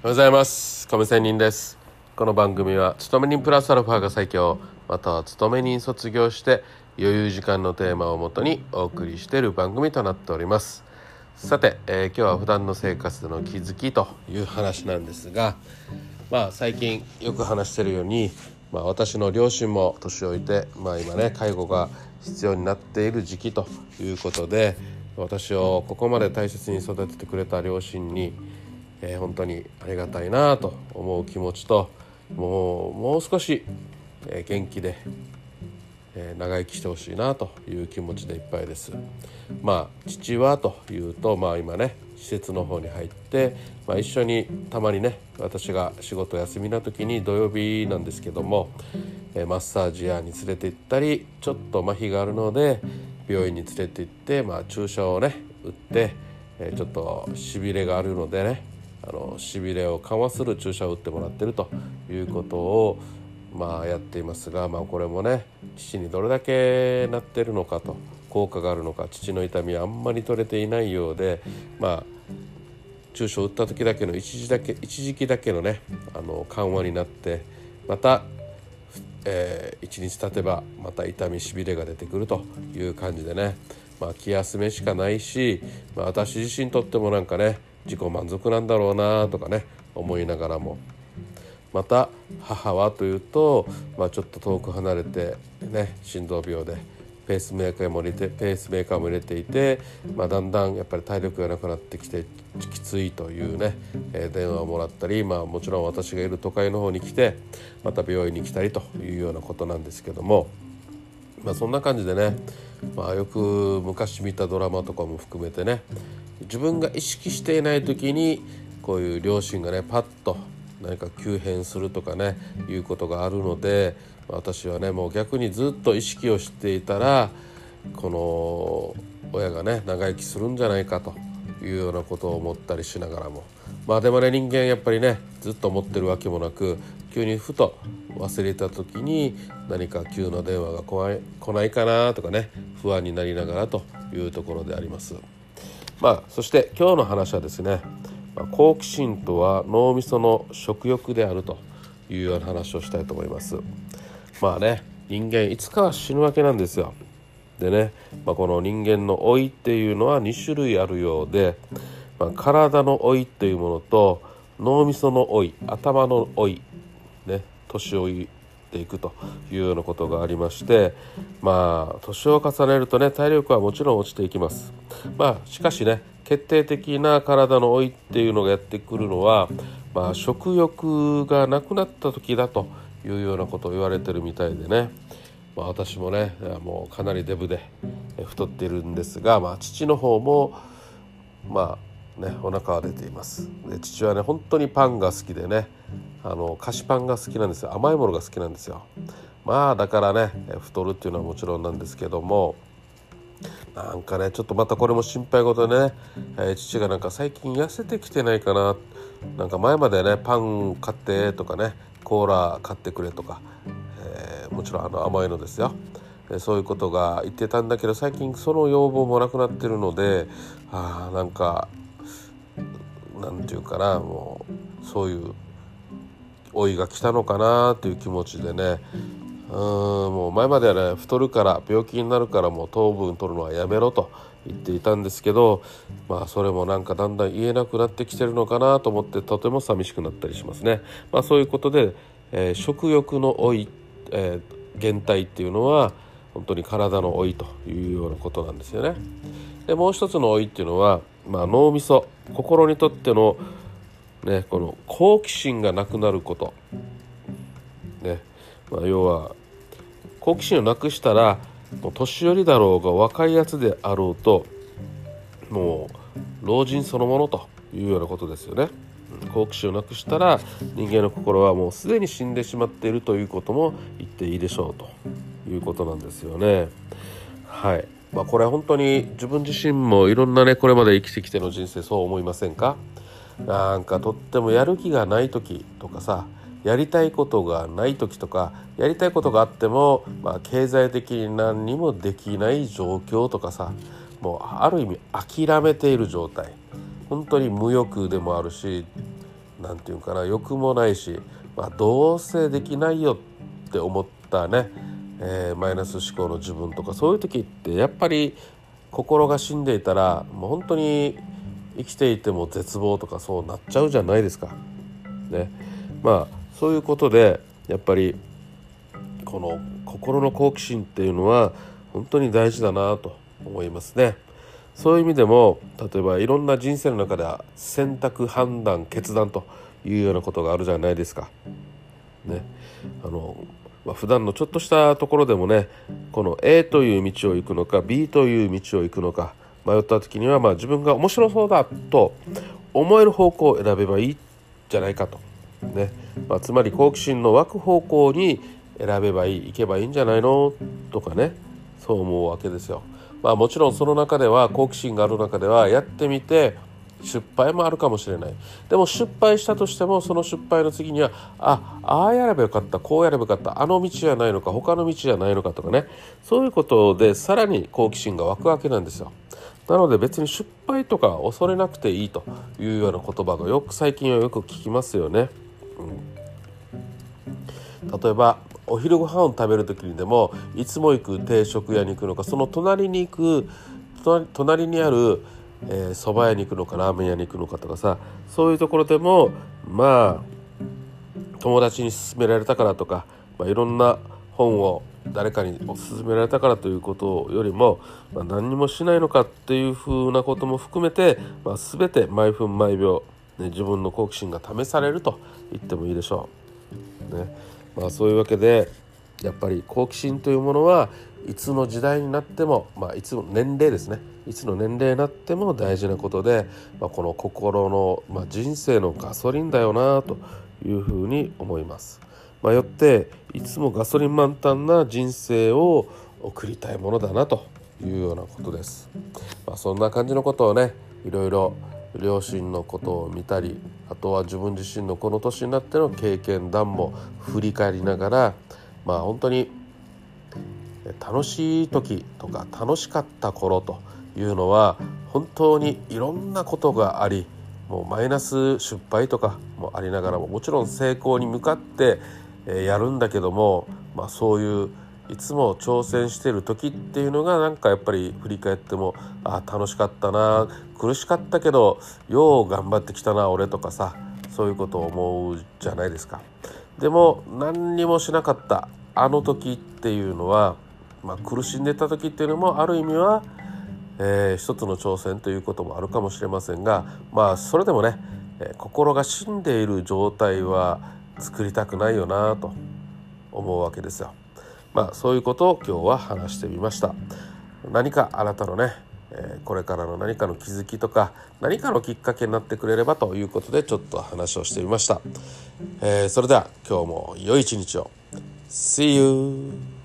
おはようございます。亀仙人です。この番組は勤め人プラスアルファが最強。または勤め人卒業して余裕時間のテーマをもとにお送りしている番組となっております。さて、えー、今日は普段の生活での気づきという話なんですがまあ最近よく話してるように、まあ、私の両親も年老いて、まあ、今ね介護が必要になっている時期ということで私をここまで大切に育ててくれた両親にえー、本当にありがたいなと思う気持ちともうもう少し、えー、元気で、えー、長生きしてほしいなという気持ちでいっぱいです。まあ父はというとまあ今ね施設の方に入って、まあ、一緒にたまにね私が仕事休みな時に土曜日なんですけども、えマッサージ屋に連れて行ったりちょっと麻痺があるので病院に連れて行って、まあ、注射をね打って、えちょっとしびれがあるのでねあのしびれを緩和する注射を打ってもらってるということをまあやっていますが、まあ、これもね父にどれだけなってるのかと効果があるのか父の痛みはあんまり取れていないようでまあ注射を打った時だけの一時だけ一時期だけのねあの緩和になってまた、えー、1日経てばまた痛みしびれが出てくるという感じでねまあ気休めしかないし、まあ、私自身にとってもなんかね自己満足なんだろうなとかね思いながらも。また母はというと、まあ、ちょっと遠く離れてね心臓病でペースメーカーも入れてペースメーカーも入れていて、まあ、だんだんやっぱり体力がなくなってきてきついというね、えー、電話をもらったり、まあ、もちろん私がいる都会の方に来てまた病院に来たりというようなことなんですけども、まあ、そんな感じでね、まあ、よく昔見たドラマとかも含めてね自分が意識していない時にこういう両親がねパッと何か急変するとかねいうことがあるので私はねもう逆にずっと意識をしていたらこの親がね長生きするんじゃないかというようなことを思ったりしながらもまあでもね人間やっぱりねずっと思ってるわけもなく急にふと忘れた時に何か急な電話が来ないかなとかね不安になりながらというところであります。まあそして今日の話はですね、まあ、好奇心とは脳みその食欲であるというような話をしたいと思います。まあね人間いつかは死ぬわけなんですよ。でね、まあ、この人間の老いっていうのは2種類あるようで、まあ、体の老いっていうものと脳みその老い頭の老いね年老いていくというようなことがありましてまあ年を重ねるとね体力はもちろん落ちていきます。まあしかしね決定的な体の老いっていうのがやってくるのは、まあ、食欲がなくなった時だというようなことを言われてるみたいでね、まあ、私もねもうかなりデブで太っているんですが、まあ、父の方もまあねお腹は出ています。で父はね本当にパンが好きでねあの菓子パンが好きなんですよ。甘いものが好きなんですよ。まあだからね太るっていうのはもちろんなんですけどもなんかねちょっとまたこれも心配事でね、えー、父がなんか最近痩せてきてないかな。なんか前までねパン買ってとかねコーラ買ってくれとか、えー、もちろんあの甘いのですよ。そういうことが言ってたんだけど最近その要望もなくなってるのであなんかなんていうかなもうそういう老いが来たのかなという気持ちでねうんもう前まではね太るから病気になるからもう糖分取るのはやめろと言っていたんですけどまあそれもなんかだんだん言えなくなってきてるのかなと思ってとても寂しくなったりしますね。まあ、そういうことで、えー、食欲の老い、えー、減退っていうのは本当に体の老いというようなことなんですよね。でもう一つの老いっていうのは、まあ、脳みそ心にとってのね、この好奇心がなくなること、ねまあ、要は好奇心をなくしたらもう年寄りだろうが若いやつであろうともう老人そのものというようなことですよね。好奇心をなくしたら人間の心はもうすでに死んでしまっているということも言っていいでしょうということなんですよね。はいまあ、これ本当に自分自身もいろんなねこれまで生きてきての人生そう思いませんか？なんかとってもやる気がない時とかさやりたいことがない時とかやりたいことがあっても、まあ、経済的に何にもできない状況とかさもうある意味諦めている状態。本当に無欲でもあるし何て言うかな欲もないし、まあ、どうせできないよって思ったね、えー、マイナス思考の自分とかそういう時ってやっぱり心が死んでいたらもう本当に生きていても絶望とかそうなっちゃうじゃないですか。ね、まあそういうことでやっぱりこの心の好奇心っていうのは本当に大事だなと思いますね。そういう意味でも例えばいろんな人生の中では選択判断決断というようなことがあるじゃないですか。ね、あのまあ、普段のちょっとしたところでもねこの A という道を行くのか B という道を行くのか迷った時にはまあ自分が面白そうだと思える方向を選べばいいじゃないかと、ね。まあ、つまり好奇心の湧く方向に選べばいい行けばいいんじゃないの？とかね。そう思うわけですよ。まあ、もちろんその中では好奇心がある中ではやってみて失敗もあるかもしれない。でも失敗したとしてもその失敗の次にはあああやればよかったこうやればよかったあの道じゃないのか他の道じゃないのかとかね。そういうことでさらに好奇心が湧くわけなんですよ。なので別に失敗とか恐れなくていいというような言葉がよく最近はよく聞きますよね、うん、例えばお昼ご飯を食べる時にでもいつも行く定食屋に行くのかその隣に行く隣にあるえー、蕎麦屋に行くのかラーメン屋に行くのかとかさそういうところでもまあ友達に勧められたからとか、まあ、いろんな本を誰かに勧められたからということよりも、まあ、何にもしないのかっていうふうなことも含めて、まあ、全て毎分毎秒、ね、自分の好奇心が試されると言ってもいいでしょう。ねまあ、そういうわけでやっぱり好奇心というものはいつの時代になっても、まあ、いつの年齢ですねいつの年齢になっても大事なことで、まあ、この心の、まあ、人生のガソリンだよなというふうに思います。まあ、よっていつもガソリン満タンな人生を送りたいものだなというようなことです。まあ、そんな感じのことをねいろいろ両親のことを見たりあとは自分自身のこの年になっての経験談も振り返りながらまあ本当に楽しい時とか楽しかった頃というのは本当にいろんなことがありもうマイナス失敗とかもありながらももちろん成功に向かってやるんだけども、まあ、そういういつも挑戦してる時っていうのがなんかやっぱり振り返ってもあ楽しかったな苦しかったけどよう頑張ってきたな俺とかさそういうことを思うじゃないですか。でも何にもしなかったあの時っていうのはまあ、苦しんでた時っていうのもある意味は、えー、一つの挑戦ということもあるかもしれませんがまあそれでもね、えー、心が死んでいる状態は作りたくないよなと思うわけですよ。まあそういうことを今日は話してみました。何かあなたのね、えー、これからの何かの気づきとか何かのきっかけになってくれればということでちょっと話をしてみました。えー、それでは今日も良い一日を。See you!